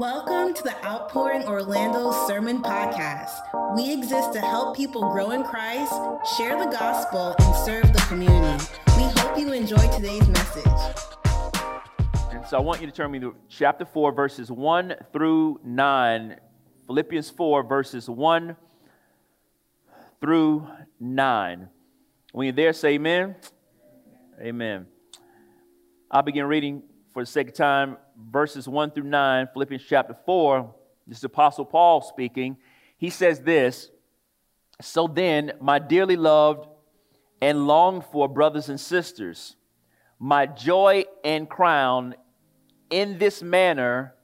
Welcome to the Outpouring Orlando Sermon Podcast. We exist to help people grow in Christ, share the gospel, and serve the community. We hope you enjoy today's message. And so I want you to turn me to chapter 4, verses 1 through 9. Philippians 4, verses 1 through 9. When you're there, say amen. Amen. I'll begin reading for the of time verses 1 through 9, Philippians chapter 4. This is Apostle Paul speaking. He says this So then, my dearly loved and longed for brothers and sisters, my joy and crown, in this manner,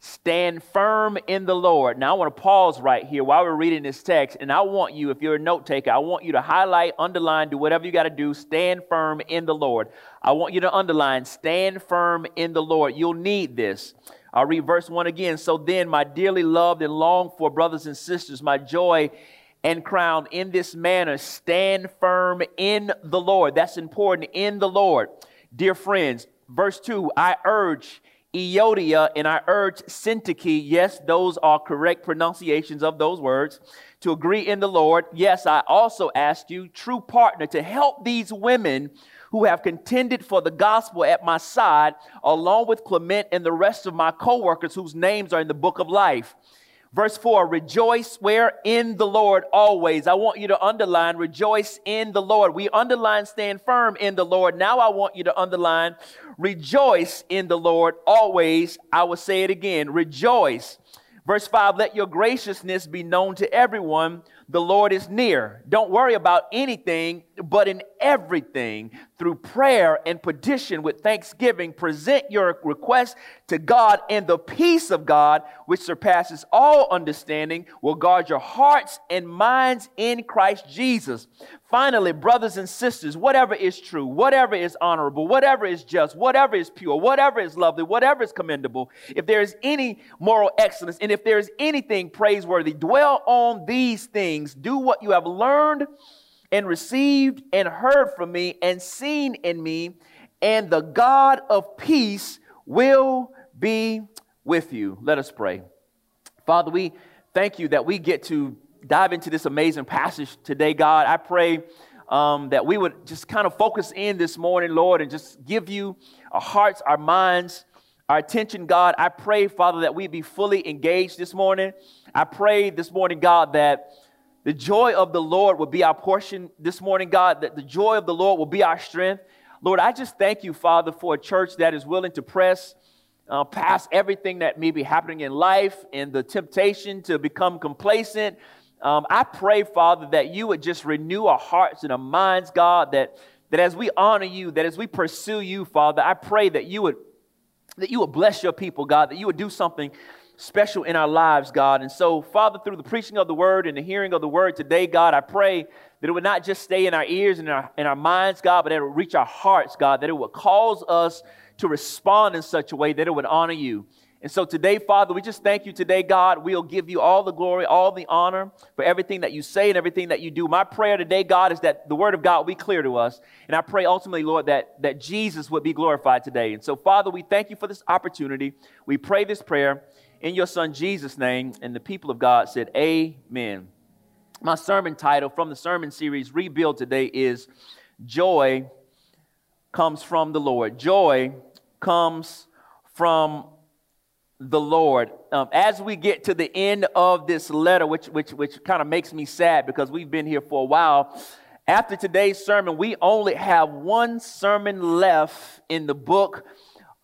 stand firm in the Lord. Now, I want to pause right here while we're reading this text, and I want you, if you're a note taker, I want you to highlight, underline, do whatever you got to do. Stand firm in the Lord. I want you to underline, stand firm in the Lord. You'll need this. I'll read verse 1 again. So then, my dearly loved and longed for brothers and sisters, my joy and crown in this manner, stand firm in the Lord. That's important, in the Lord. Dear friends, verse 2 I urge Euodia, and I urge Syntyche, yes, those are correct pronunciations of those words, to agree in the Lord. Yes, I also ask you, true partner, to help these women who have contended for the gospel at my side, along with Clement and the rest of my co workers whose names are in the book of life. Verse 4 Rejoice where in the Lord always. I want you to underline rejoice in the Lord. We underline stand firm in the Lord. Now I want you to underline rejoice in the Lord always. I will say it again rejoice. Verse 5 Let your graciousness be known to everyone the Lord is near. Don't worry about anything, but in everything, through prayer and petition with thanksgiving, present your request to God, and the peace of God, which surpasses all understanding, will guard your hearts and minds in Christ Jesus. Finally, brothers and sisters, whatever is true, whatever is honorable, whatever is just, whatever is pure, whatever is lovely, whatever is commendable, if there is any moral excellence, and if there is anything praiseworthy, dwell on these things. Do what you have learned and received and heard from me and seen in me, and the God of peace will be with you. Let us pray. Father, we thank you that we get to dive into this amazing passage today, God. I pray um, that we would just kind of focus in this morning, Lord, and just give you our hearts, our minds, our attention, God. I pray, Father, that we be fully engaged this morning. I pray this morning, God, that the joy of the Lord will be our portion this morning, God, that the joy of the Lord will be our strength. Lord, I just thank you, Father, for a church that is willing to press uh, past everything that may be happening in life and the temptation to become complacent, um, I pray, Father, that you would just renew our hearts and our minds, God, that, that as we honor you, that as we pursue you, Father, I pray that you would that you would bless your people, God, that you would do something special in our lives, God. And so, Father, through the preaching of the word and the hearing of the word today, God, I pray that it would not just stay in our ears and in our, in our minds, God, but that it would reach our hearts, God, that it would cause us to respond in such a way that it would honor you. And so today, Father, we just thank you today, God. We'll give you all the glory, all the honor for everything that you say and everything that you do. My prayer today, God, is that the word of God will be clear to us. And I pray ultimately, Lord, that, that Jesus would be glorified today. And so, Father, we thank you for this opportunity. We pray this prayer in your son Jesus' name. And the people of God said, Amen. My sermon title from the sermon series Rebuild today is Joy Comes from the Lord. Joy comes from the Lord. Um, as we get to the end of this letter, which, which, which kind of makes me sad because we've been here for a while, after today's sermon, we only have one sermon left in the book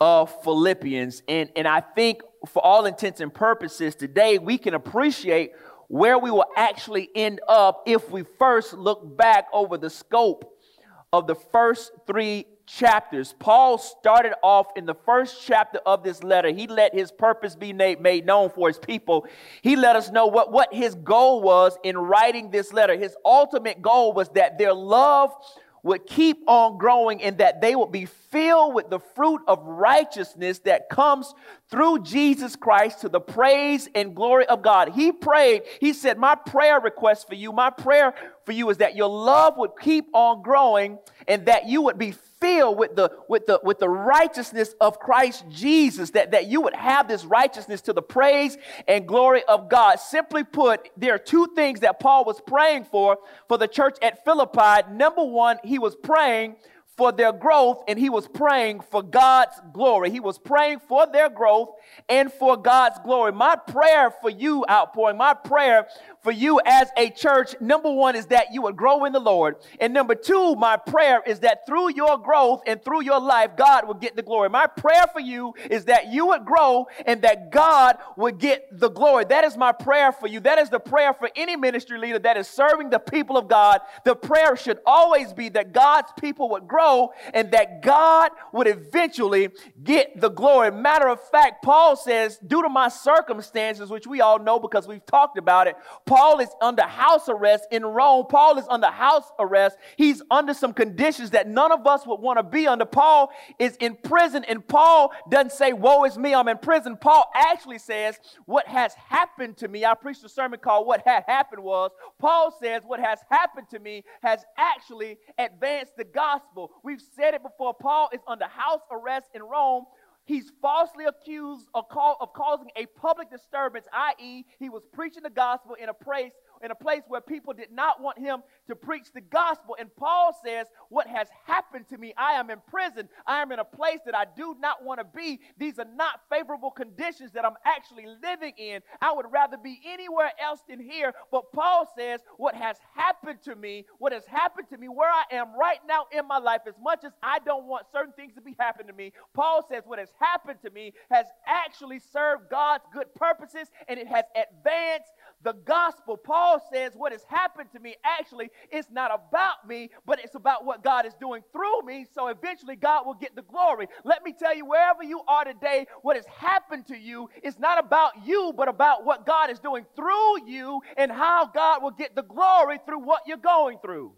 of Philippians. And, and I think, for all intents and purposes, today we can appreciate where we will actually end up if we first look back over the scope of the first three chapters, Paul started off in the first chapter of this letter. He let his purpose be made known for his people. He let us know what, what his goal was in writing this letter. His ultimate goal was that their love would keep on growing and that they would be filled with the fruit of righteousness that comes through Jesus Christ to the praise and glory of God. He prayed, he said, My prayer request for you, my prayer for you is that your love would keep on growing and that you would be filled with the, with the, with the righteousness of Christ Jesus, that, that you would have this righteousness to the praise and glory of God. Simply put, there are two things that Paul was praying for for the church at Philippi. Number one, he was praying for their growth and he was praying for God's glory. He was praying for their growth and for God's glory. My prayer for you, outpouring, my prayer for you as a church, number one is that you would grow in the Lord. And number two, my prayer is that through your growth and through your life, God will get the glory. My prayer for you is that you would grow and that God would get the glory. That is my prayer for you. That is the prayer for any ministry leader that is serving the people of God. The prayer should always be that God's people would grow and that God would eventually get the glory. Matter of fact, Paul says, due to my circumstances, which we all know because we've talked about it, Paul is under house arrest in Rome. Paul is under house arrest. He's under some conditions that none of us would want to be under. Paul is in prison, and Paul doesn't say, Woe is me, I'm in prison. Paul actually says, What has happened to me? I preached a sermon called What Had Happened Was. Paul says, What has happened to me has actually advanced the gospel. We've said it before. Paul is under house arrest in Rome He's falsely accused of, causing a public disturbance, i.e., he was preaching the gospel in a place in a place where people did not want him to preach the gospel. And Paul says, What has happened to me? I am in prison. I am in a place that I do not want to be. These are not favorable conditions that I'm actually living in. I would rather be anywhere else than here. But Paul says, What has happened to me, what has happened to me, where I am right now in my life, as much as I don't want certain things to be happening to me, Paul says, What has happened to me has actually served God's good purposes and it has advanced the gospel. Paul says, What has happened to me actually is not about me, but it's about what God is doing through me. So eventually, God will get the glory. Let me tell you, wherever you are today, what has happened to you is not about you, but about what God is doing through you and how God will get the glory through what you're going through.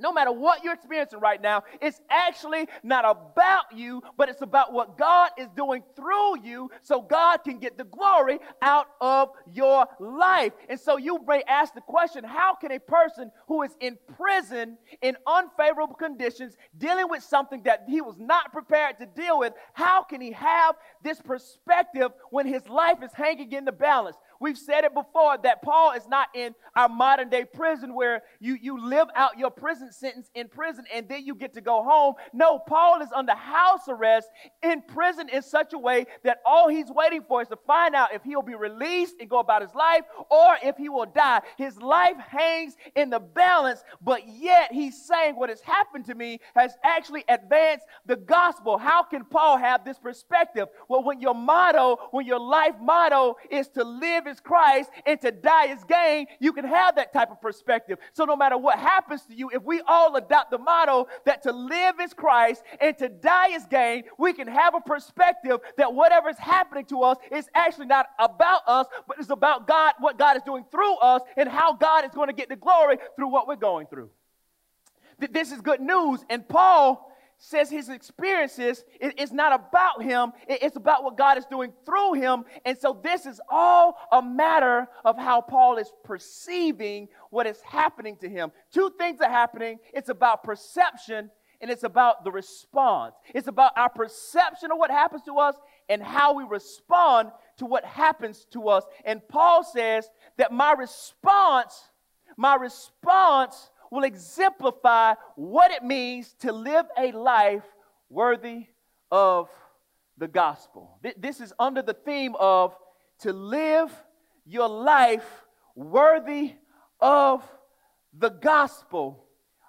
No matter what you're experiencing right now, it's actually not about you, but it's about what God is doing through you so God can get the glory out of your life. And so you may ask the question how can a person who is in prison in unfavorable conditions, dealing with something that he was not prepared to deal with, how can he have this perspective when his life is hanging in the balance? We've said it before that Paul is not in our modern day prison where you, you live out your prison sentence in prison and then you get to go home. No, Paul is under house arrest in prison in such a way that all he's waiting for is to find out if he'll be released and go about his life or if he will die. His life hangs in the balance, but yet he's saying what has happened to me has actually advanced the gospel. How can Paul have this perspective? Well, when your motto, when your life motto is to live is Christ and to die is gain, you can have that type of perspective. So no matter what happens to you, if we all adopt the motto that to live is Christ and to die is gain, we can have a perspective that whatever is happening to us is actually not about us, but it's about God, what God is doing through us, and how God is going to get the glory through what we're going through. This is good news. And Paul says his experiences is not about him, it's about what God is doing through him. And so this is all a matter of how Paul is perceiving what is happening to him. Two things are happening it's about perception and it's about the response. It's about our perception of what happens to us and how we respond to what happens to us. And Paul says that my response, my response will exemplify what it means to live a life worthy of the gospel. This is under the theme of to live your life worthy of the gospel.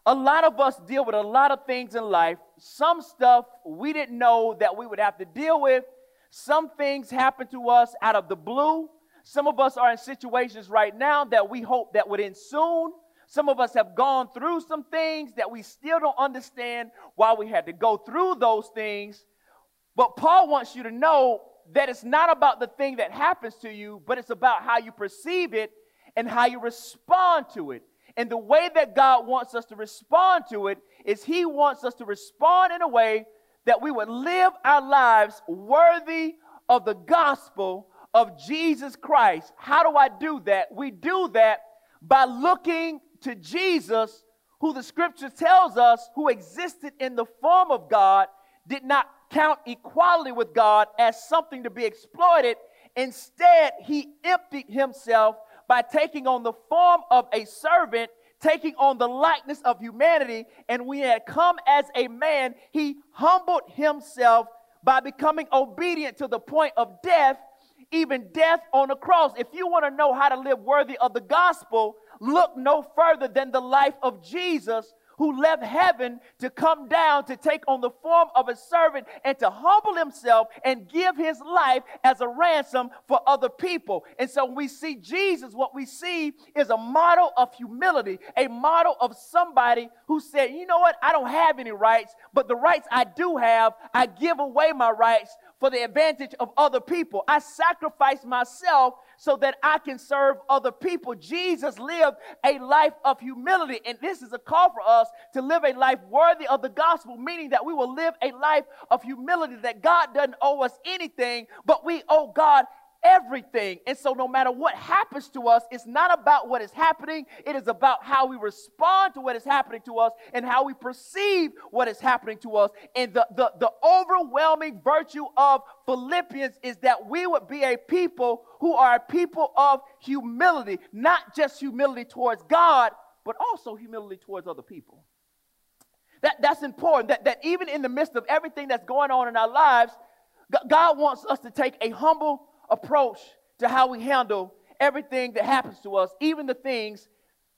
A lot of us deal with a lot of things in life. Some stuff we didn't know that we would have to deal with. Some things happen to us out of the blue. Some of us are in situations right now that we hope that would end soon. Some of us have gone through some things that we still don't understand why we had to go through those things. But Paul wants you to know that it's not about the thing that happens to you, but it's about how you perceive it and how you respond to it. And the way that God wants us to respond to it is He wants us to respond in a way that we would live our lives worthy of the gospel of Jesus Christ. How do I do that? We do that by looking to Jesus, who the scripture tells us who existed in the form of God, did not count equality with God as something to be exploited. Instead, he emptied himself by taking on the form of a servant, taking on the likeness of humanity. And when he had come as a man, he humbled himself by becoming obedient to the point of death, even death on the cross. If you want to know how to live worthy of the gospel, look no further than the life of Jesus who left heaven to come down to take on the form of a servant and to humble himself and give his life as a ransom for other people. And so when we see Jesus, what we see is a model of humility, a model of somebody who said, you know what, I don't have any rights, but the rights I do have, I give away my rights for the advantage of other people. I sacrifice myself so that I can serve other people. Jesus lived a life of humility, and this is a call for us to live a life worthy of the gospel, meaning that we will live a life of humility, that God doesn't owe us anything, but we owe God everything. And so, no matter what happens to us, it's not about what is happening, it is about how we respond to what is happening to us and how we perceive what is happening to us. And the, the, the overwhelming virtue of Philippians is that we would be a people who are a people of humility, not just humility towards God, but also humility towards other people. That, that's important, that, that even in the midst of everything that's going on in our lives, God wants us to take a humble approach to how we handle everything that happens to us, even the things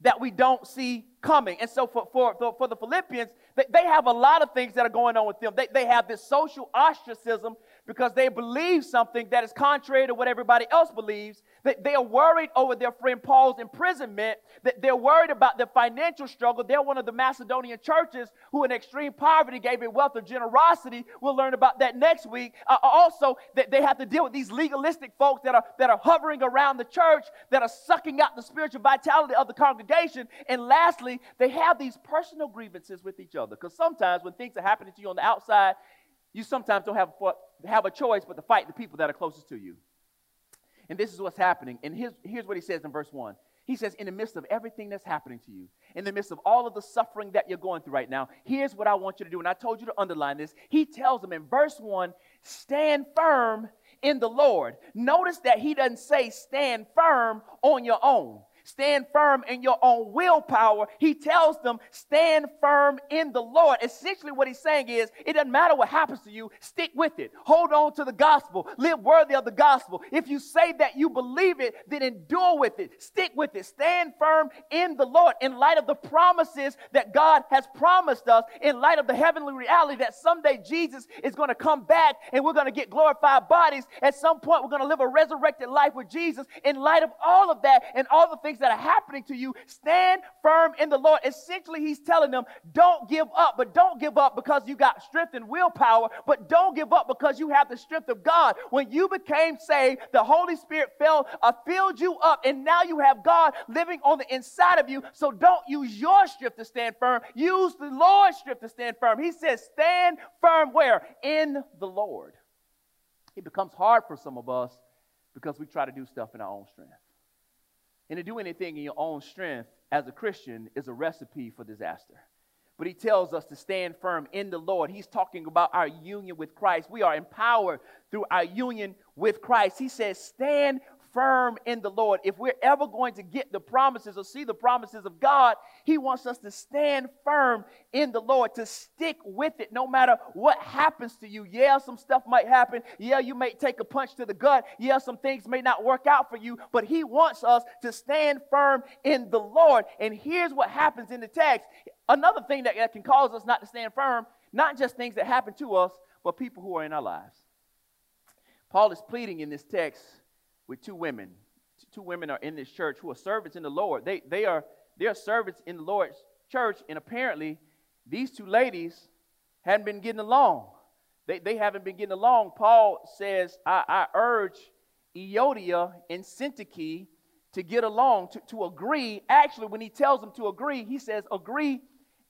that we don't see coming. And so for, for, for the Philippians, they, they have a lot of things that are going on with them. They, they have this social ostracism because they believe something that is contrary to what everybody else believes. That they are worried over their friend Paul's imprisonment. That they're worried about their financial struggle. They're one of the Macedonian churches who, in extreme poverty, gave a wealth of generosity. We'll learn about that next week. Uh, also, that they have to deal with these legalistic folks that are that are hovering around the church, that are sucking out the spiritual vitality of the congregation. And lastly, they have these personal grievances with each other. Because sometimes when things are happening to you on the outside, you sometimes don't have, have a choice but to fight the people that are closest to you. And this is what's happening. And here's, here's what he says in verse 1. He says, In the midst of everything that's happening to you, in the midst of all of the suffering that you're going through right now, here's what I want you to do. And I told you to underline this. He tells them in verse 1 stand firm in the Lord. Notice that he doesn't say stand firm on your own. Stand firm in your own willpower. He tells them, stand firm in the Lord. Essentially, what he's saying is, it doesn't matter what happens to you, stick with it. Hold on to the gospel. Live worthy of the gospel. If you say that you believe it, then endure with it. Stick with it. Stand firm in the Lord in light of the promises that God has promised us, in light of the heavenly reality that someday Jesus is going to come back and we're going to get glorified bodies. At some point, we're going to live a resurrected life with Jesus. In light of all of that and all the things things that are happening to you, stand firm in the Lord. Essentially, he's telling them, don't give up, but don't give up because you got strength and willpower, but don't give up because you have the strength of God. When you became saved, the Holy Spirit fell, uh, filled you up, and now you have God living on the inside of you. So don't use your strength to stand firm. Use the Lord's strength to stand firm. He says, stand firm where? In the Lord. It becomes hard for some of us because we try to do stuff in our own strength. And to do anything in your own strength as a Christian is a recipe for disaster. But he tells us to stand firm in the Lord. He's talking about our union with Christ. We are empowered through our union with Christ. He says, stand firm in the Lord. If we're ever going to get the promises or see the promises of God, He wants us to stand firm in the Lord, to stick with it no matter what happens to you. Yeah, some stuff might happen. Yeah, you may take a punch to the gut. Yeah, some things may not work out for you, but He wants us to stand firm in the Lord. And here's what happens in the text another thing that, that can cause us not to stand firm, not just things that happen to us, but people who are in our lives. Paul is pleading in this text with two women. Two women are in this church who are servants in the Lord. They, they, are, they are servants in the Lord's church, and apparently these two ladies hadn't been getting along. They, they haven't been getting along. Paul says, I, I urge Euodia and Syntyche to get along, to, to agree. Actually, when he tells them to agree, he says, agree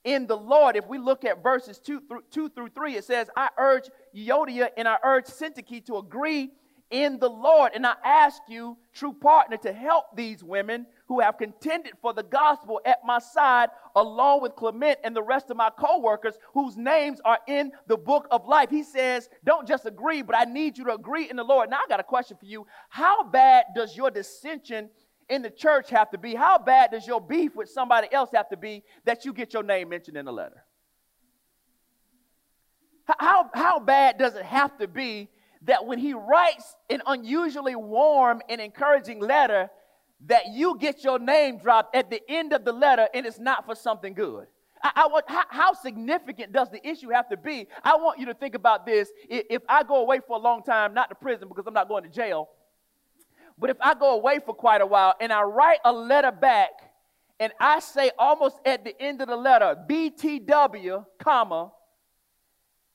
in the Lord. If we look at verses 2 through, two through 3, it says, I urge Euodia and I urge Syntyche to agree in the Lord. And I ask you, true partner, to help these women who have contended for the gospel at my side, along with Clement and the rest of my co workers whose names are in the book of life. He says, Don't just agree, but I need you to agree in the Lord. Now, I got a question for you. How bad does your dissension in the church have to be? How bad does your beef with somebody else have to be that you get your name mentioned in the letter? How, how bad does it have to be that when he writes an unusually warm and encouraging letter, that you get your name dropped at the end of the letter and it's not for something good. I, I how, how, significant does the issue have to be? I want you to think about this. If, if I go away for a long time, not to prison because I'm not going to jail, but if I go away for quite a while and I write a letter back and I say almost at the end of the letter, BTW, comma,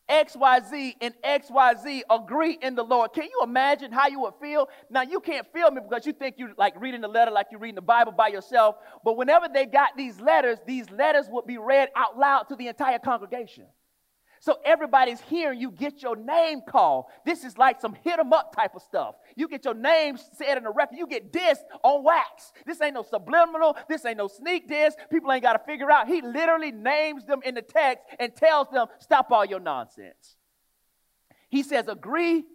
XYZ and XYZ agree in the Lord. Can you imagine how you would feel? Now, you can't feel me because you think you're like reading the letter like you're reading the Bible by yourself. But whenever they got these letters, these letters would be read out loud to the entire congregation. So everybody's hearing you get your name called. This is like some hit 'em up type of stuff. You get your name said in the record. You get dissed on wax. This ain't no subliminal. This ain't no sneak diss. People ain't got to figure out. He literally names them in the text and tells them, stop all your nonsense. He says, agree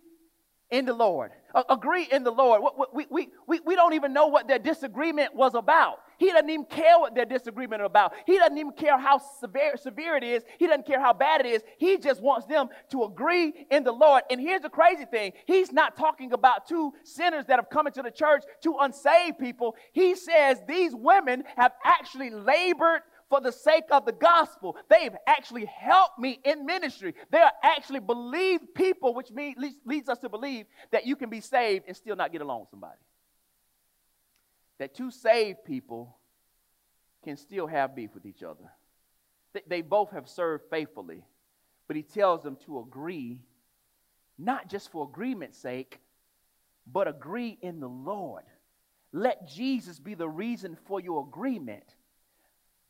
in the Lord. Agree in the Lord. We, we, we, we don't even know what their disagreement was about. He doesn't even care what their disagreement is about. He doesn't even care how severe, severe it is. He doesn't care how bad it is. He just wants them to agree in the Lord. And here's the crazy thing He's not talking about two sinners that have come into the church, two unsaved people. He says these women have actually labored for the sake of the gospel. They've actually helped me in ministry. They are actually believed people, which means, leads us to believe that you can be saved and still not get along with somebody that two saved people can still have beef with each other. They both have served faithfully, but he tells them to agree, not just for agreement's sake, but agree in the Lord. Let Jesus be the reason for your agreement.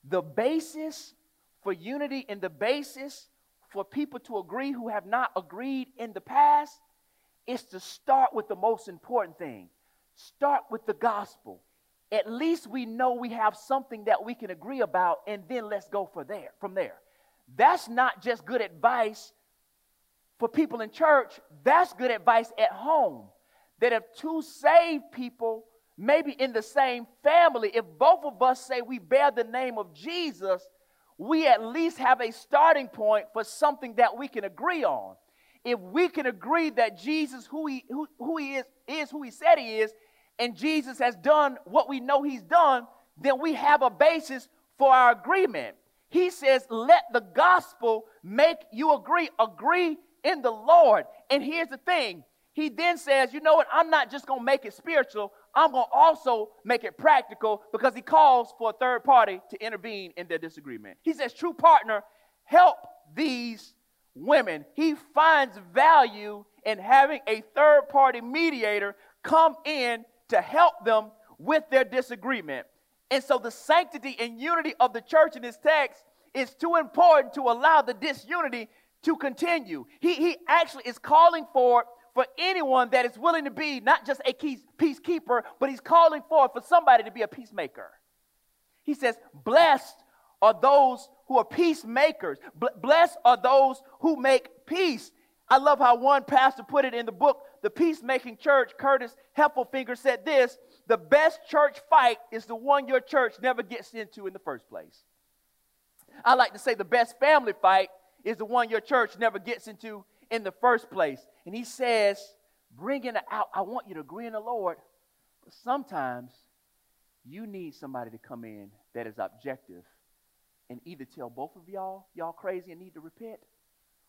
The basis for unity and the basis for people to agree who have not agreed in the past is to start with the most important thing. Start with the gospel at least we know we have something that we can agree about, and then let's go for there, from there. That's not just good advice for people in church, that's good advice at home. That if two saved people, maybe in the same family, if both of us say we bear the name of Jesus, we at least have a starting point for something that we can agree on. If we can agree that Jesus, who he, who, who he is, is who he said he is, and Jesus has done what we know he's done, then we have a basis for our agreement. He says, Let the gospel make you agree. Agree in the Lord. And here's the thing He then says, You know what? I'm not just going to make it spiritual, I'm going to also make it practical because He calls for a third party to intervene in their disagreement. He says, True partner, help these women. He finds value in having a third party mediator come in to help them with their disagreement. And so the sanctity and unity of the church in this text is too important to allow the disunity to continue. He, he actually is calling for for anyone that is willing to be not just a peacekeeper, but he's calling for for somebody to be a peacemaker. He says, Blessed are those who are peacemakers. Blessed are those who make peace. I love how one pastor put it in the book, The Peacemaking Church. Curtis Heffelfinger said this The best church fight is the one your church never gets into in the first place. I like to say the best family fight is the one your church never gets into in the first place. And he says, bringing it out, I want you to agree in the Lord. But sometimes you need somebody to come in that is objective and either tell both of y'all, y'all crazy and need to repent,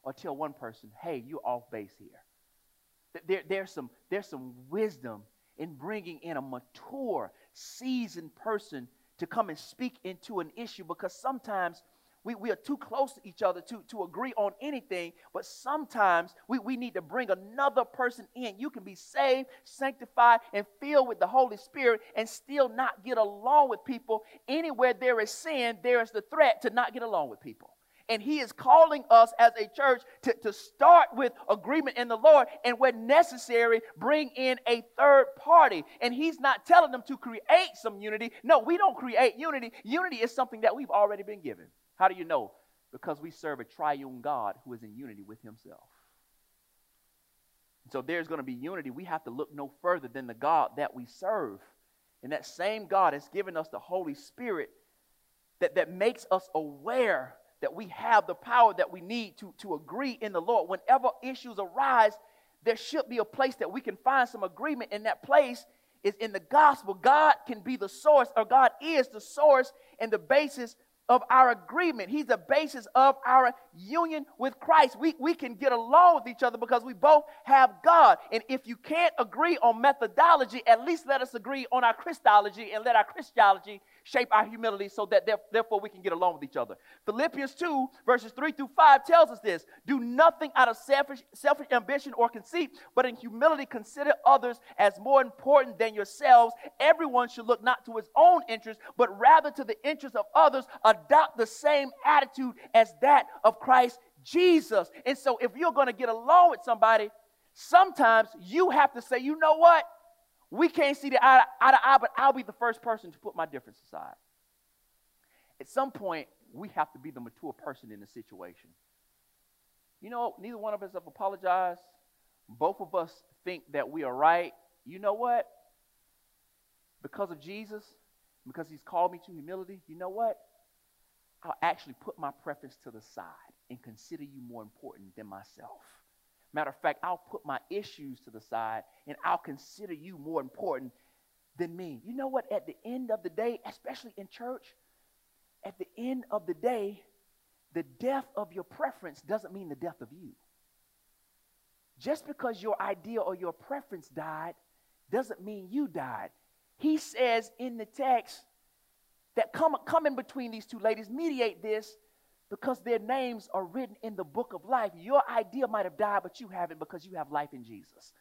or tell one person, hey, you're off base here. There, there's, some, there's some wisdom in bringing in a mature, seasoned person to come and speak into an issue because sometimes we, we are too close to each other to, to agree on anything, but sometimes we, we need to bring another person in. You can be saved, sanctified, and filled with the Holy Spirit and still not get along with people. Anywhere there is sin, there is the threat to not get along with people. And he is calling us as a church to, to start with agreement in the Lord and when necessary, bring in a third party. And he's not telling them to create some unity. No, we don't create unity. Unity is something that we've already been given. How do you know? Because we serve a triune God who is in unity with himself. So there's going to be unity. We have to look no further than the God that we serve. And that same God has given us the Holy Spirit that, that makes us aware that we have the power that we need to, to agree in the Lord. Whenever issues arise, there should be a place that we can find some agreement, and that place is in the gospel. God can be the source, or God is the source and the basis of our agreement. He's the basis of our union with Christ. We, we can get along with each other because we both have God. And if you can't agree on methodology, at least let us agree on our Christology and let our Christology shape our humility so that therefore we can get along with each other. Philippians 2, verses 3 through 5 tells us this Do nothing out of selfish, selfish ambition or conceit, but in humility consider others as more important than yourselves. Everyone should look not to his own interest, but rather to the interest of others. Adopt the same attitude as that of Christ Jesus. And so if you're going to get along with somebody, sometimes you have to say, you know what? We can't see the eye, eye to eye, but I'll be the first person to put my difference aside. At some point, we have to be the mature person in the situation. You know, neither one of us have apologized. Both of us think that we are right. You know what? Because of Jesus, because he's called me to humility, you know what? I'll actually put my preference to the side and consider you more important than myself. Matter of fact, I'll put my issues to the side and I'll consider you more important than me. You know what? At the end of the day, especially in church, at the end of the day, the death of your preference doesn't mean the death of you. Just because your idea or your preference died doesn't mean you died. He says in the text that come, in between these two ladies, mediate this because their names are written in the book of life. Your idea might have died, but you haven't because you have life in Jesus.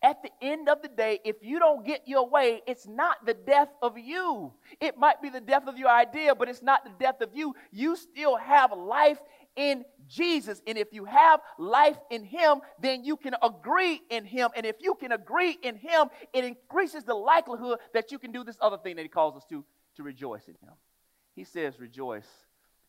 At the end of the day, if you don't get your way, it's not the death of you. It might be the death of your idea, but it's not the death of you. You still have life in Jesus. And if you have life in Him, then you can agree in Him. And if you can agree in Him, it increases the likelihood that you can do this other thing that He calls us to, to rejoice in Him. He says, rejoice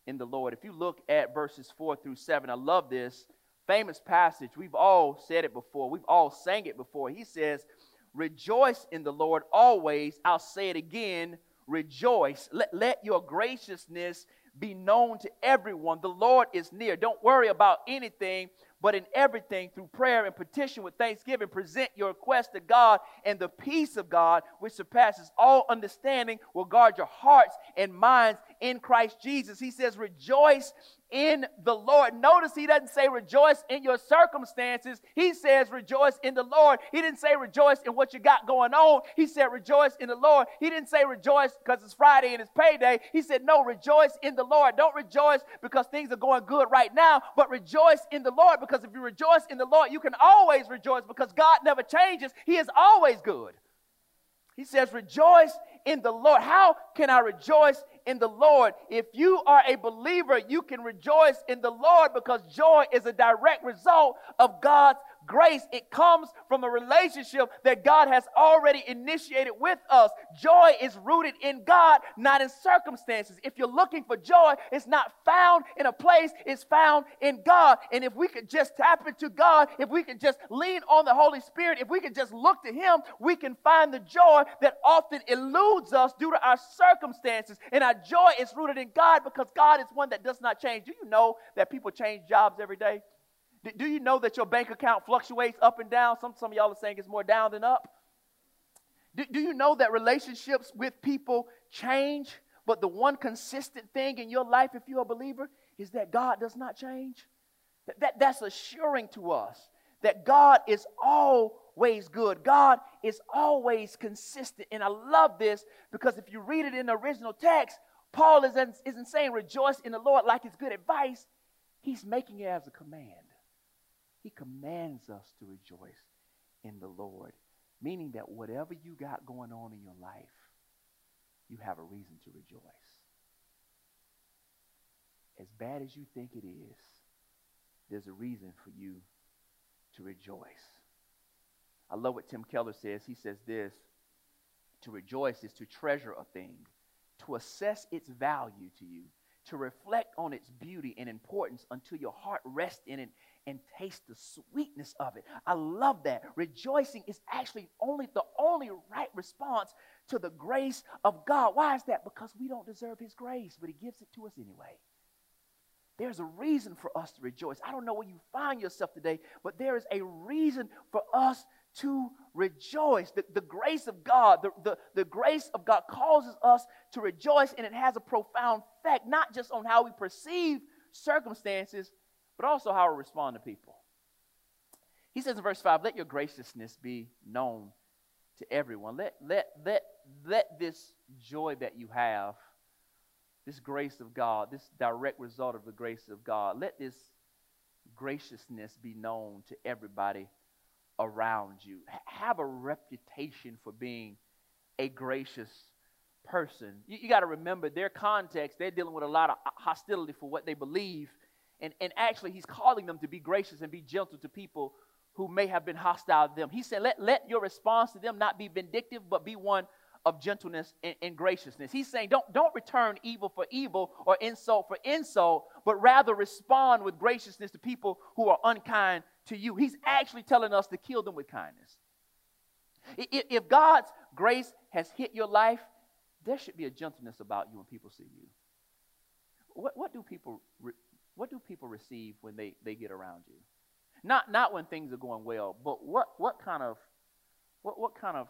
in the Lord. If you look at verses 4 through 7, I love this famous passage. We've all said it before, we've all sang it before. He says, Rejoice in the Lord always. I'll say it again rejoice. Let, let your graciousness be known to everyone. The Lord is near. Don't worry about anything, but in everything, through prayer and petition with thanksgiving, present your request to God, and the peace of God, which surpasses all understanding, will guard your hearts and minds in Christ Jesus. He says, Rejoice in the Lord. Notice he doesn't say rejoice in your circumstances. He says rejoice in the Lord. He didn't say rejoice in what you got going on. He said rejoice in the Lord. He didn't say rejoice because it's Friday and it's payday. He said no, rejoice in the Lord. Don't rejoice because things are going good right now, but rejoice in the Lord because if you rejoice in the Lord, you can always rejoice because God never changes. He is always good. He says, Rejoice in the Lord. How can I rejoice in the Lord? If you are a believer, you can rejoice in the Lord because joy is a direct result of God's grace. It comes from a relationship that God has already initiated with us. Joy is rooted in God, not in circumstances. If you're looking for joy, it's not found in a place, it's found in God. And if we could just tap into God, if we could just lean on the Holy Spirit, if we could just look to Him, we can find the joy that often eludes us due to our circumstances. And our joy is rooted in God because God is one that does not change. Do you know that people change jobs every day? Do you know that your bank account fluctuates up and down? Some, some of y'all are saying it's more down than up. Do, do you know that relationships with people change? But the one consistent thing in your life, if you're a believer, is that God does not change. That, that, that's assuring to us that God is always good. God is always consistent. And I love this because if you read it in the original text, Paul isn't, isn't saying rejoice in the Lord like it's good advice. He's making it as a command. He commands us to rejoice in the Lord, meaning that whatever you got going on in your life, you have a reason to rejoice. as bad as you think it is, there's a reason for you to rejoice. I love what Tim Keller says. He says this to rejoice is to treasure a thing, to assess its value to you, to reflect on its beauty and importance until your heart rests in it and taste the sweetness of it. I love that. Rejoicing is actually only the only right response to the grace of God. Why is that? Because we don't deserve his grace, but he gives it to us anyway. There's a reason for us to rejoice. I don't know where you find yourself today, but there is a reason for us to rejoice. The, the grace of God, the, the, the grace of God causes us to rejoice, and it has a profound effect, not just on how we perceive circumstances, but also how we respond to people. He says in verse 5, let your graciousness be known to everyone. Let, let, let, let this joy that you have, this grace of God, this direct result of the grace of God, let this graciousness be known to everybody around you. Have a reputation for being a gracious person. You, you got to remember their context, they're dealing with a lot of hostility for what they believe. And, and actually, he's calling them to be gracious and be gentle to people who may have been hostile to them. He said, let, let your response to them not be vindictive, but be one of gentleness and, and, graciousness. He's saying, don't, don't return evil for evil or insult for insult, but rather respond with graciousness to people who are unkind to you. He's actually telling us to kill them with kindness. If God's grace has hit your life, there should be a gentleness about you when people see you. What, what do people re, what do people receive when they, they get around you? Not not when things are going well, but what what kind of what what kind of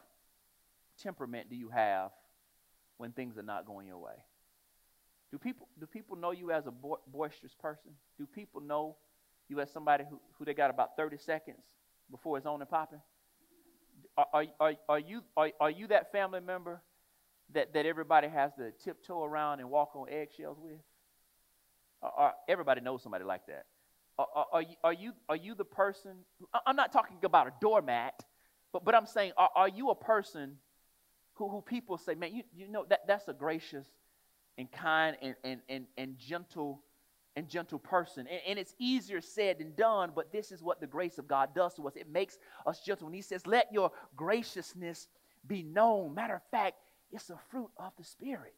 temperament do you have when things are not going your way? Do people do people know you as a bo- boisterous person? Do people know you as somebody who, who they got about 30 seconds before it's on and popping? Are, are, are, you, are, are you that family member that, that everybody has to tiptoe around and walk on eggshells with? Or, everybody knows somebody like that. Are, are, you, are, you, are you the person? I'm not talking about a doormat, but, but I'm saying, are, are you a person who, who people say, man, you, you know, that, that's a gracious and kind and, and, and, and gentle and gentle person. And, and, it's easier said than done, but this is what the grace of God does to us. It makes us gentle. When He says, Let your graciousness be known. Matter of fact, it's a fruit of the Spirit.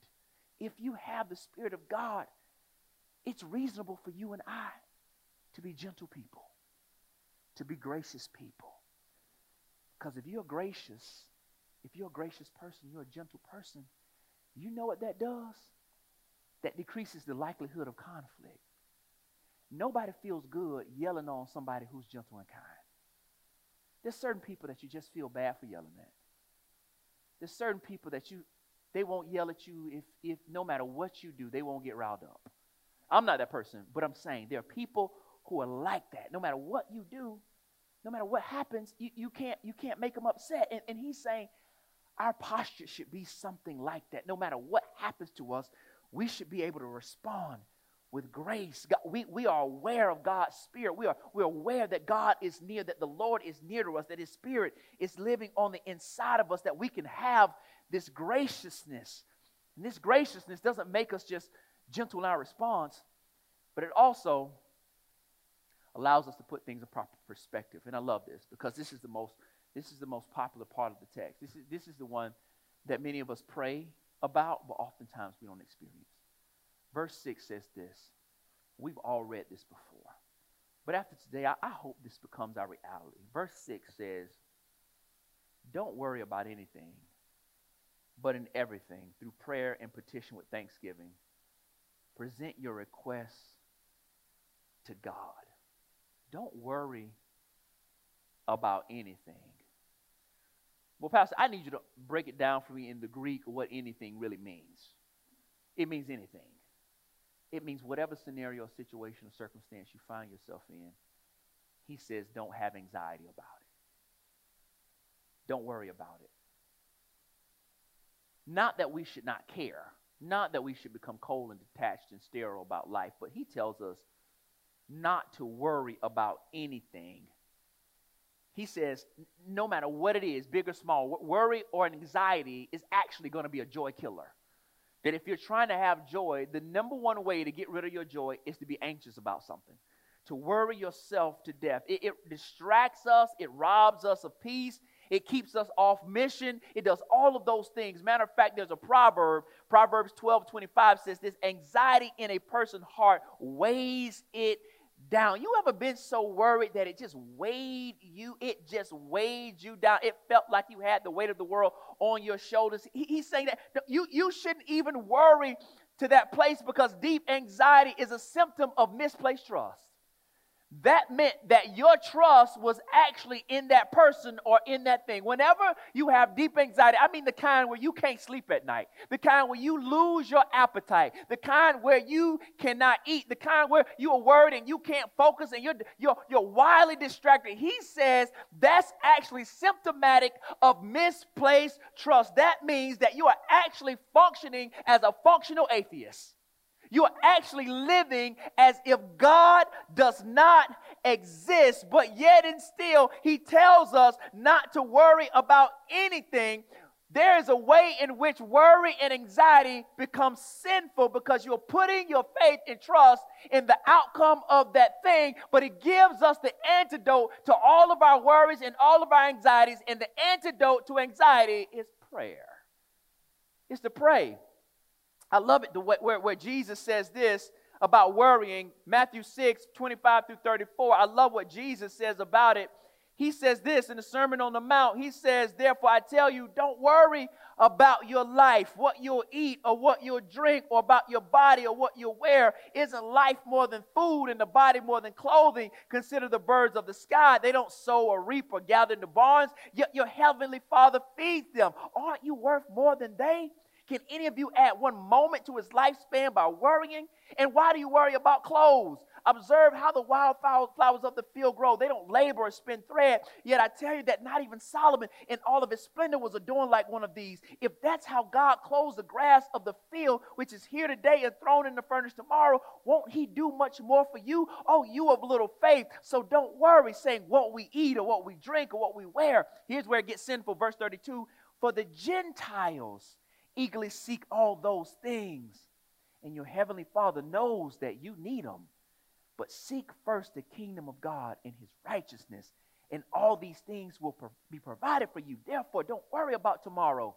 If you have the Spirit of God, it's reasonable for you and I to be gentle people, to be gracious people. Because if you're gracious, if you're a gracious person, you're a gentle person, you know what that does? That decreases the likelihood of conflict. Nobody feels good yelling on somebody who's gentle and kind. There's certain people that you just feel bad for yelling at. There's certain people that you they won't yell at you if if no matter what you do, they won't get riled up. I'm not that person, but I'm saying there are people who are like that. No matter what you do, no matter what happens, you, you can't you can't make them upset. And, and he's saying our posture should be something like that. No matter what happens to us, we should be able to respond with grace. God, we, we are aware of God's Spirit. We are, we're aware that God is near, that the Lord is near to us, that His Spirit is living on the inside of us, that we can have this graciousness. And this graciousness doesn't make us just gentle in our response, but it also allows us to put things in proper perspective. And I love this because this is the most this is the most popular part of the text. This is, this is the one that many of us pray about, but oftentimes we don't experience. Verse 6 says this. We've all read this before. But after today, I, I hope this becomes our reality. Verse 6 says, Don't worry about anything, but in everything, through prayer and petition with thanksgiving, present your requests to God. Don't worry about anything. Well, Pastor, I need you to break it down for me in the Greek what anything really means. It means anything. It means whatever scenario, situation, or circumstance you find yourself in, he says, don't have anxiety about it. Don't worry about it. Not that we should not care, not that we should become cold and detached and sterile about life, but he tells us not to worry about anything. He says, no matter what it is, big or small, worry or anxiety is actually going to be a joy killer. that if you're trying to have joy, the number one way to get rid of your joy is to be anxious about something, to worry yourself to death. It, it distracts us, it robs us of peace, it keeps us off mission. It does all of those things. Matter of fact, there's a proverb. Proverbs 12 25 says this anxiety in a person's heart weighs it down. You ever been so worried that it just weighed you? It just weighed you down. It felt like you had the weight of the world on your shoulders. He, he's saying that you, you shouldn't even worry to that place because deep anxiety is a symptom of misplaced trust that meant that your trust was actually in that person or in that thing. Whenever you have deep anxiety, I mean the kind where you can't sleep at night, the kind where you lose your appetite, the kind where you cannot eat, the kind where you are worried and you can't focus and you're, you're, you're wildly distracted. He says that's actually symptomatic of misplaced trust. That means that you are actually functioning as a functional atheist. You are actually living as if God does not exist, but yet and still, He tells us not to worry about anything. There is a way in which worry and anxiety become sinful because you're putting your faith and trust in the outcome of that thing, but it gives us the antidote to all of our worries and all of our anxieties, and the antidote to anxiety is prayer. It's to pray. I love it the way, where, where Jesus says this about worrying. Matthew 6, 25 through 34. I love what Jesus says about it. He says this in the Sermon on the Mount. He says, Therefore, I tell you, don't worry about your life, what you'll eat or what you'll drink, or about your body or what you'll wear. Isn't life more than food and the body more than clothing? Consider the birds of the sky. They don't sow or reap or gather in the barns, yet your heavenly Father feeds them. Aren't you worth more than they? Can any of you add one moment to his lifespan by worrying? And why do you worry about clothes? Observe how the wildflowers of the field grow. They don't labor or spin thread. Yet I tell you that not even Solomon in all of his splendor was adorned like one of these. If that's how God clothes the grass of the field, which is here today and thrown in the furnace tomorrow, won't he do much more for you? Oh, you of little faith. So don't worry saying what we eat or what we drink or what we wear. Here's where it gets sinful. Verse 32 For the Gentiles, eagerly seek all those things. And your heavenly Father knows that you need them. But seek first the kingdom of God and his righteousness, and all these things will pro- be provided for you. Therefore, don't worry about tomorrow,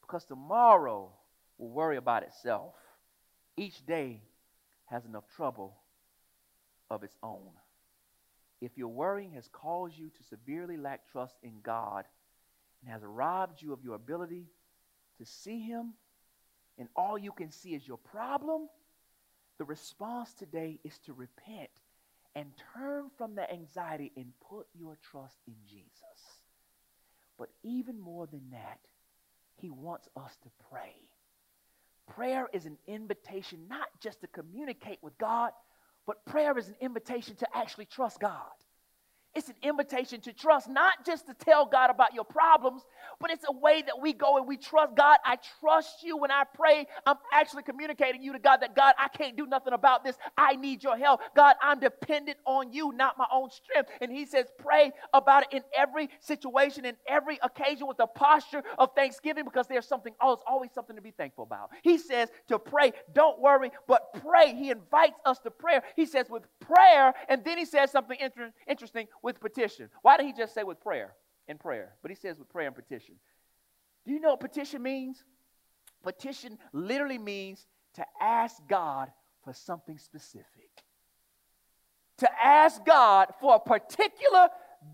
because tomorrow will worry about itself. Each day has enough trouble of its own. If your worrying has caused you to severely lack trust in God and has robbed you of your ability to see Him, and all you can see is your problem, the response today is to repent and turn from the anxiety and put your trust in Jesus. But even more than that, He wants us to pray. Prayer is an invitation not just to communicate with God, but prayer is an invitation to actually trust God. It's an invitation to trust, not just to tell God about your problems, but it's a way that we go and we trust God. I trust you when I pray. I'm actually communicating you to God that God, I can't do nothing about this. I need your help. God, I'm dependent on you, not my own strength. And He says, pray about it in every situation, in every occasion with a posture of thanksgiving because there's something, oh, it's always something to be thankful about. He says to pray, don't worry, but pray. He invites us to prayer. He says with prayer, and then He says something inter- interesting with petition. Why did he just say with prayer and prayer? But he says with prayer and petition. Do you know what petition means? Petition literally means to ask God for something specific. To ask God for a particular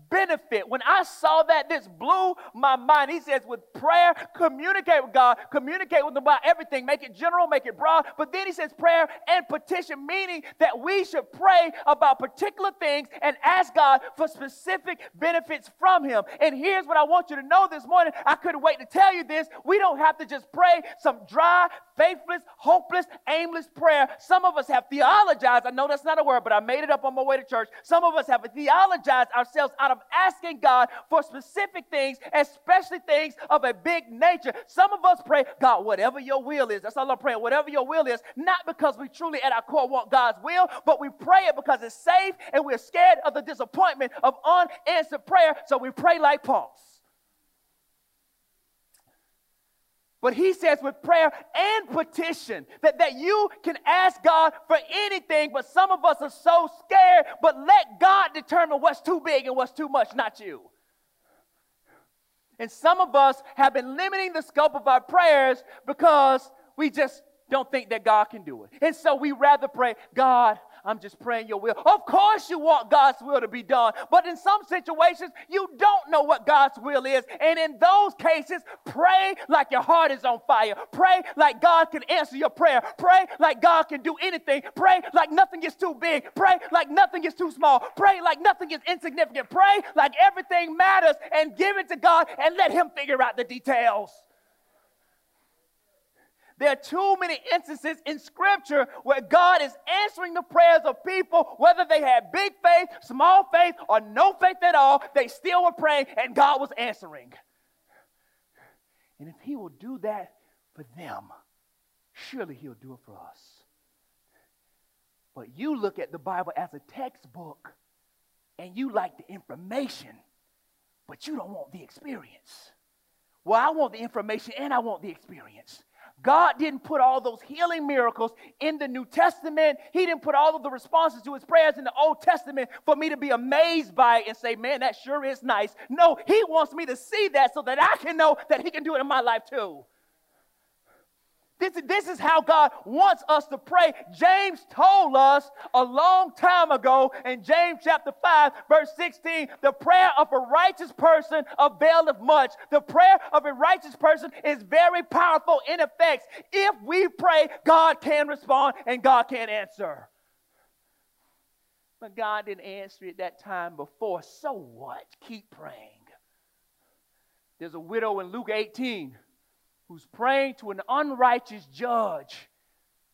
benefit. When I saw that, this blew my mind. He says, with prayer, communicate with God, communicate with Him about everything, make it general, make it broad. But then he says, prayer and petition, meaning that we should pray about particular things and ask God for specific benefits from Him. And here's what I want you to know this morning. I couldn't wait to tell you this. We don't have to just pray some dry, faithless, hopeless, aimless prayer. Some of us have theologized. I know that's not a word, but I made it up on my way to church. Some of us have theologized ourselves out of asking God for specific things, especially things of a big nature. Some of us pray, God, whatever your will is. That's all I'm praying. Whatever your will is, not because we truly at our core want God's will, but we pray it because it's safe and we're scared of the disappointment of unanswered prayer. So we pray like punks. But he says with prayer and petition that, that you can ask God for anything, but some of us are so scared. But let God determine what's too big and what's too much, not you. And some of us have been limiting the scope of our prayers because we just don't think that God can do it. And so we rather pray, God, I'm just praying your will. Of course, you want God's will to be done, but in some situations, you don't know what God's will is. And in those cases, pray like your heart is on fire. Pray like God can answer your prayer. Pray like God can do anything. Pray like nothing is too big. Pray like nothing is too small. Pray like nothing is insignificant. Pray like everything matters and give it to God and let Him figure out the details. There are too many instances in Scripture where God is answering the prayers of people, whether they had big faith, small faith, or no faith at all, they still were praying and God was answering. And if He will do that for them, surely He'll do it for us. But you look at the Bible as a textbook and you like the information, but you don't want the experience. Well, I want the information and I want the experience. God didn't put all those healing miracles in the New Testament. He didn't put all of the responses to his prayers in the Old Testament for me to be amazed by it and say, man, that sure is nice. No, he wants me to see that so that I can know that he can do it in my life too. This, this is how God wants us to pray. James told us a long time ago in James chapter 5, verse 16 the prayer of a righteous person availeth much. The prayer of a righteous person is very powerful in effects. If we pray, God can respond and God can answer. But God didn't answer it that time before. So what? Keep praying. There's a widow in Luke 18 who's praying to an unrighteous judge.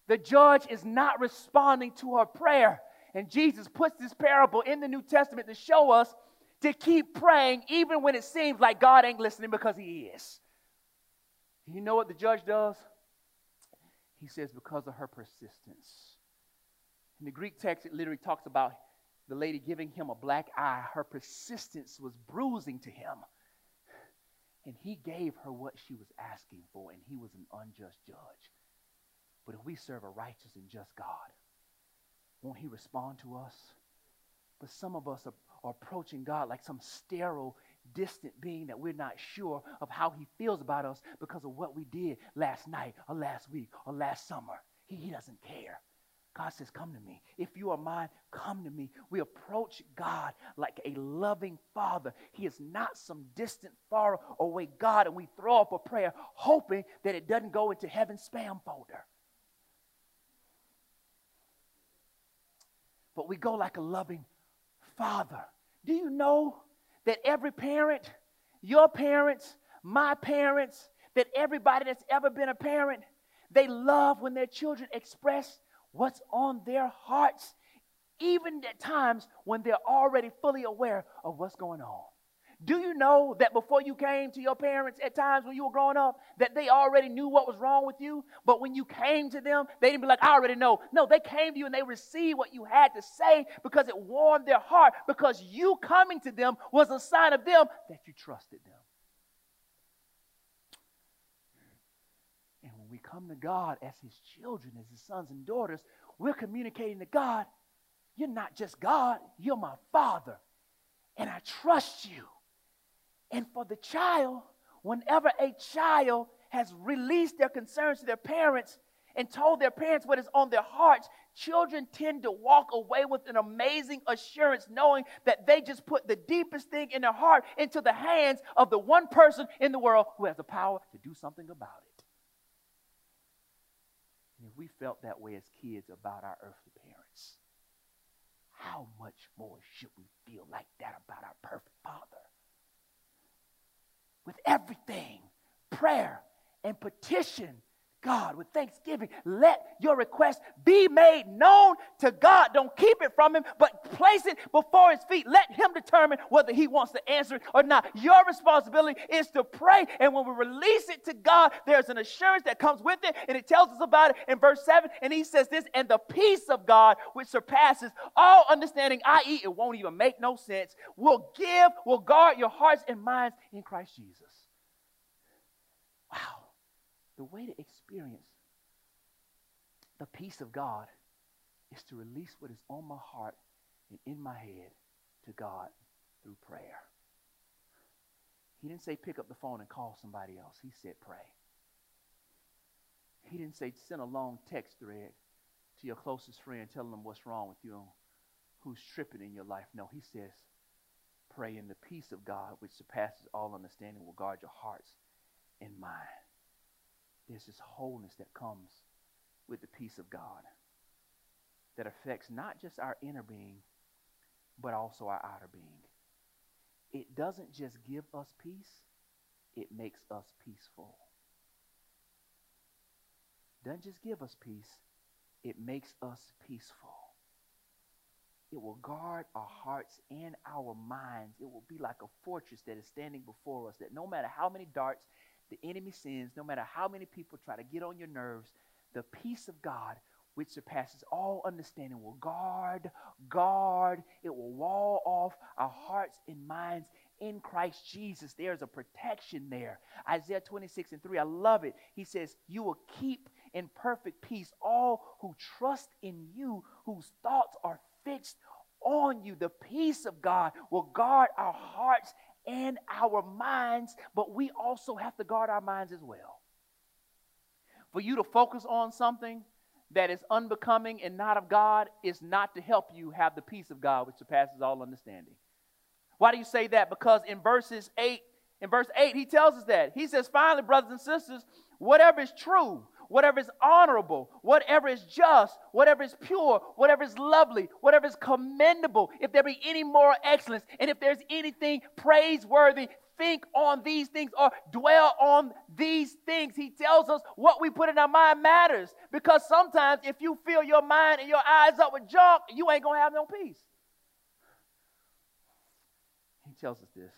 The judge is not responding to her prayer. And Jesus puts this parable in the New Testament to show us to keep praying even when it seems like God ain't listening because he is. You know what the judge does? He says, because of her persistence. In the Greek text, it literally talks about the lady giving him a black eye. Her persistence was bruising to him. And he gave her what she was asking for, and he was an unjust judge. But if we serve a righteous and just God, won't he respond to us? But some of us are, are approaching God like some sterile, distant being that we're not sure of how he feels about us because of what we did last night or last week or last summer. He, he doesn't care. God says, Come to me. If you are mine, come to me. We approach God like a loving father. He is not some distant, far away God, and we throw up a prayer hoping that it doesn't go into heaven's spam folder. But we go like a loving father. Do you know that every parent, your parents, my parents, that everybody that's ever been a parent, they love when their children express what's on their hearts, even at times when they're already fully aware of what's going on. Do you know that before you came to your parents at times when you were growing up, that they already knew what was wrong with you? But when you came to them, they didn't be like, I already know. No, they came to you and they received what you had to say because it warmed their heart, because you coming to them was a sign of them that you trusted them. we come to God as His children, as His sons and daughters, we're communicating to God, You're not just God, you're my Father, and I trust you. And for the child, whenever a child has released their concerns to their parents and told their parents what is on their hearts, children tend to walk away with an amazing assurance knowing that they just put the deepest thing in their heart into the hands of the one person in the world who has the power to do something about it. We felt that way as kids about our earthly parents, how much more should we feel like that about our perfect Father? With everything, prayer and petition God with thanksgiving. Let your request be made known to God. Don't keep it from Him, but place it before His feet. Let Him determine whether He wants to answer it or not. Your responsibility is to pray. And when we release it to God, there's an assurance that comes with it. And it tells us about it in verse 7. And He says this, and the peace of God, which surpasses all understanding, i.e., it won't even make no sense, will give, will guard your hearts and minds in Christ Jesus. The way to experience the peace of God is to release what is on my heart and in my head to God through prayer. He didn't say pick up the phone and call somebody else. He said pray. He didn't say send a long text thread to your closest friend telling them what's wrong with you and who's tripping in your life. No, he says pray in the peace of God which surpasses all understanding will guard your hearts and mind. There's this wholeness that comes with the peace of God that affects not just our inner being, but also our outer being. It doesn't just give us peace, it makes us peaceful. Doesn't just give us peace, it makes us peaceful. It will guard our hearts and our minds. It will be like a fortress that is standing before us, that no matter how many darts the enemy sends, no matter how many people try to get on your nerves, the peace of God, which surpasses all understanding, will guard, guard, it will wall off our hearts and minds in Christ Jesus. There's a protection there. Isaiah 26 and 3, I love it. He says, You will keep in perfect peace all who trust in you, whose thoughts are fixed on you. The peace of God will guard our hearts and our minds, but we also have to guard our minds as well. For you to focus on something that is unbecoming and not of God is not to help you have the peace of God which surpasses all understanding. Why do you say that? Because in verses 8, in verse 8, he tells us that. He says, finally, brothers and sisters, whatever is true, whatever is honorable, whatever is just, whatever is pure, whatever is lovely, whatever is commendable, if there be any moral excellence, and if there's anything praiseworthy, think on these things or dwell on these things. He tells us what we put in our mind matters because sometimes if you fill your mind and your eyes up with junk, you ain't going to have no peace. He tells us this.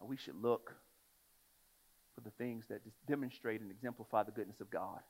We should look the things that demonstrate and exemplify the goodness of God.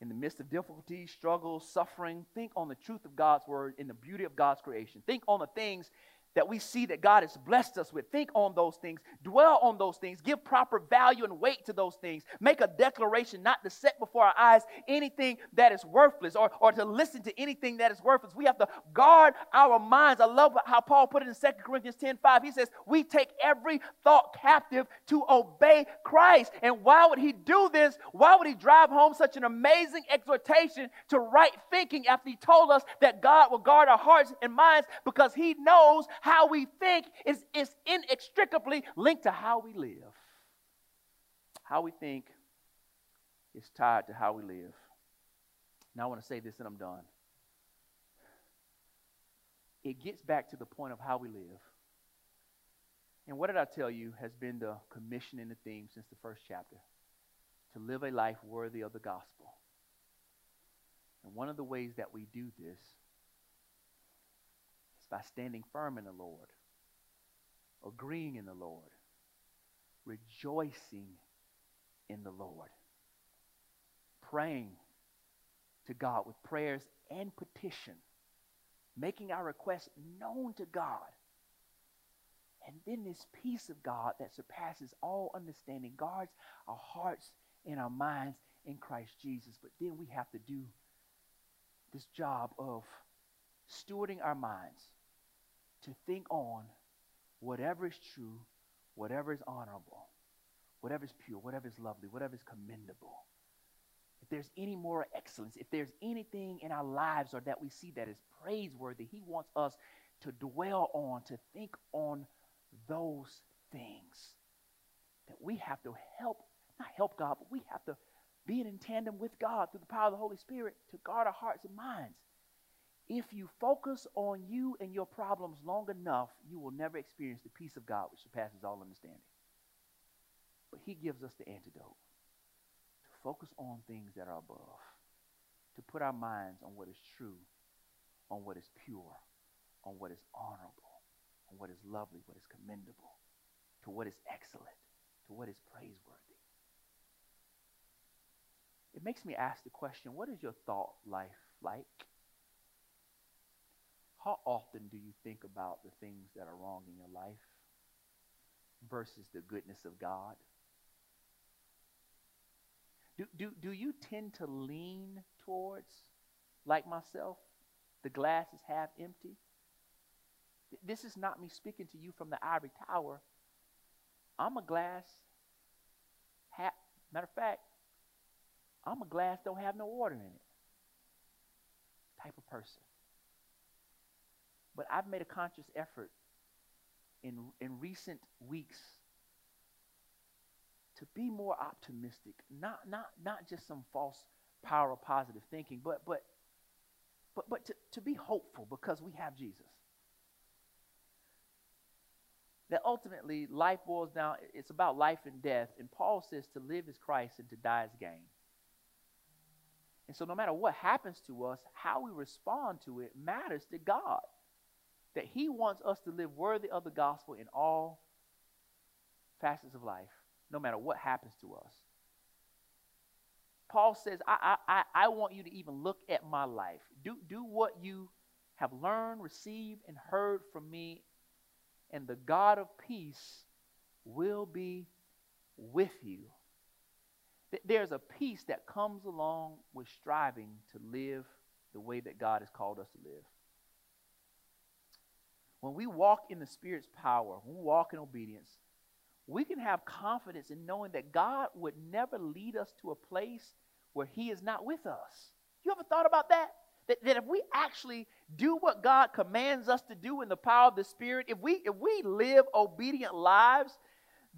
In the midst of difficulties, struggles, suffering, think on the truth of God's word in the beauty of God's creation. Think on the things that we see that God has blessed us with. Think on those things, dwell on those things, give proper value and weight to those things. Make a declaration not to set before our eyes anything that is worthless or, or to listen to anything that is worthless. We have to guard our minds. I love how Paul put it in 2 Corinthians 10 5. He says, We take every thought captive to obey Christ. And why would he do this? Why would he drive home such an amazing exhortation to right thinking after he told us that God will guard our hearts and minds because he knows how we think is, is inextricably linked to how we live. How we think is tied to how we live. Now, I want to say this and I'm done. It gets back to the point of how we live. And what did I tell you has been the commission and the theme since the first chapter? To live a life worthy of the gospel. And one of the ways that we do this by standing firm in the Lord, agreeing in the Lord, rejoicing in the Lord, praying to God with prayers and petition, making our requests known to God. And then this peace of God that surpasses all understanding guards our hearts and our minds in Christ Jesus. But then we have to do this job of stewarding our minds to think on whatever is true, whatever is honorable, whatever is pure, whatever is lovely, whatever is commendable. If there's any more excellence, if there's anything in our lives or that we see that is praiseworthy, He wants us to dwell on, to think on those things. That we have to help, not help God, but we have to be in tandem with God through the power of the Holy Spirit to guard our hearts and minds. If you focus on you and your problems long enough, you will never experience the peace of God which surpasses all understanding. But He gives us the antidote to focus on things that are above, to put our minds on what is true, on what is pure, on what is honorable, on what is lovely, what is commendable, to what is excellent, to what is praiseworthy. It makes me ask the question what is your thought life like? How often do you think about the things that are wrong in your life versus the goodness of God? Do, do, do you tend to lean towards, like myself, the glass is half empty? This is not me speaking to you from the ivory tower. I'm a glass half, matter of fact, I'm a glass don't have no water in it type of person. But I've made a conscious effort in, in recent weeks to be more optimistic, not, not, not just some false power of positive thinking, but, but, but, but to, to be hopeful because we have Jesus. That ultimately life boils down, it's about life and death. And Paul says to live is Christ and to die is gain. And so, no matter what happens to us, how we respond to it matters to God. That He wants us to live worthy of the gospel in all facets of life, no matter what happens to us. Paul says, I, I, I want you to even look at my life. Do, do what you have learned, received, and heard from me, and the God of peace will be with you. There's a peace that comes along with striving to live the way that God has called us to live. When we walk in the Spirit's power, when we walk in obedience, we can have confidence in knowing that God would never lead us to a place where He is not with us. You ever thought about that? That, that if we actually do what God commands us to do in the power of the Spirit, if we if we live obedient lives,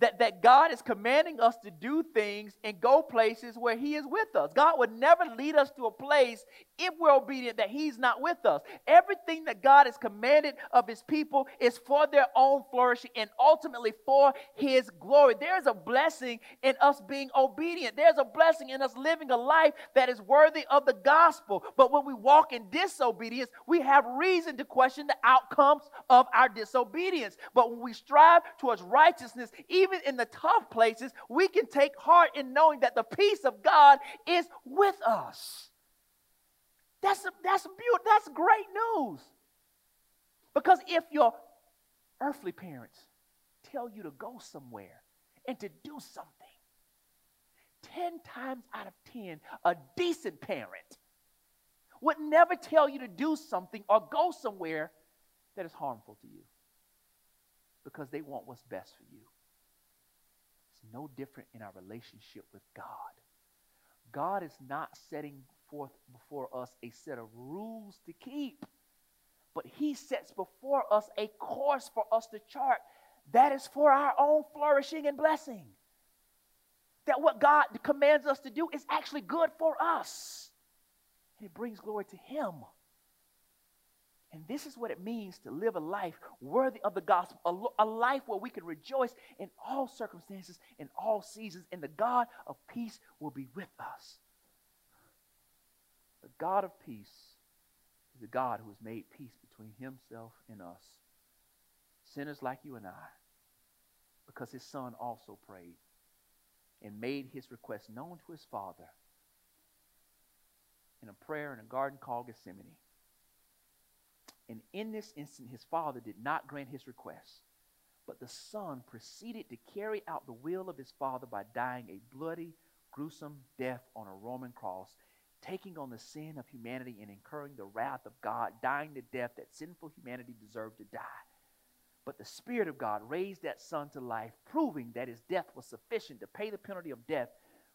that, that God is commanding us to do things and go places where He is with us. God would never lead us to a place, if we're obedient, that He's not with us. Everything that God has commanded of His people is for their own flourishing and ultimately for His glory. There's a blessing in us being obedient, there's a blessing in us living a life that is worthy of the gospel. But when we walk in disobedience, we have reason to question the outcomes of our disobedience. But when we strive towards righteousness, even even in the tough places, we can take heart in knowing that the peace of God is with us. That's, that's, beautiful. that's great news. Because if your earthly parents tell you to go somewhere and to do something, 10 times out of 10, a decent parent would never tell you to do something or go somewhere that is harmful to you because they want what's best for you no different in our relationship with God. God is not setting forth before us a set of rules to keep, but He sets before us a course for us to chart that is for our own flourishing and blessing. That what God commands us to do is actually good for us, and it brings glory to Him. And this is what it means to live a life worthy of the gospel, a, a, life where we can rejoice in all circumstances, in all seasons, and the God of peace will be with us. The God of peace is the God who has made peace between himself and us, sinners like you and I, because his son also prayed and made his request known to his Father in a prayer in a garden called Gethsemane. And in this instant, his father did not grant his request, but the son proceeded to carry out the will of his father by dying a bloody, gruesome death on a Roman cross, taking on the sin of humanity and incurring the wrath of God, dying the death that sinful humanity deserved to die. But the Spirit of God raised that son to life, proving that his death was sufficient to pay the penalty of death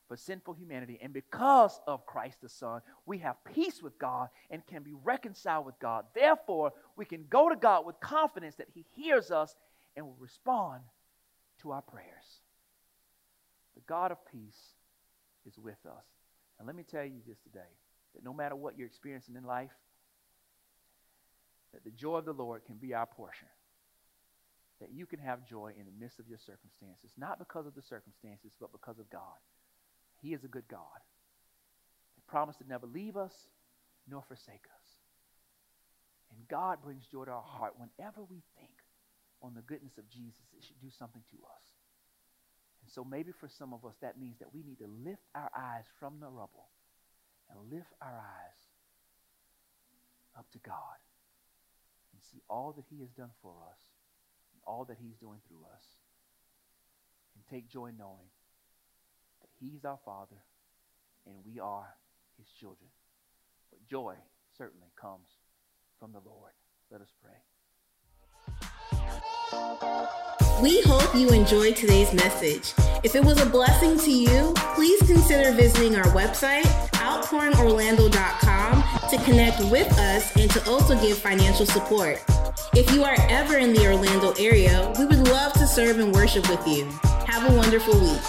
for sinful humanity. And because of Christ the Son, we have peace with God and can be reconciled with God. Therefore, we can go to God with confidence that He hears us and will respond to our prayers. The God of peace is with us. And let me tell you this today that no matter what you're experiencing in life, that the joy of the Lord can be our portion. That you can have joy in the midst of your circumstances, not because of the circumstances, but because of God. He is a good God. He promised to never leave us nor forsake us. And God brings joy to our heart whenever we think on the goodness of Jesus. It should do something to us. And so maybe for some of us, that means that we need to lift our eyes from the rubble and lift our eyes up to God and see all that He has done for us and all that He's doing through us. And take joy knowing He's our Father, and we are his children. But joy certainly comes from the Lord. Let us pray. We hope you enjoyed today's message. If it was a blessing to you, please consider visiting our website, outpouringorlando.com, to connect with us and to also give financial support. If you are ever in the Orlando area, we would love to serve and worship with you. Have a wonderful week.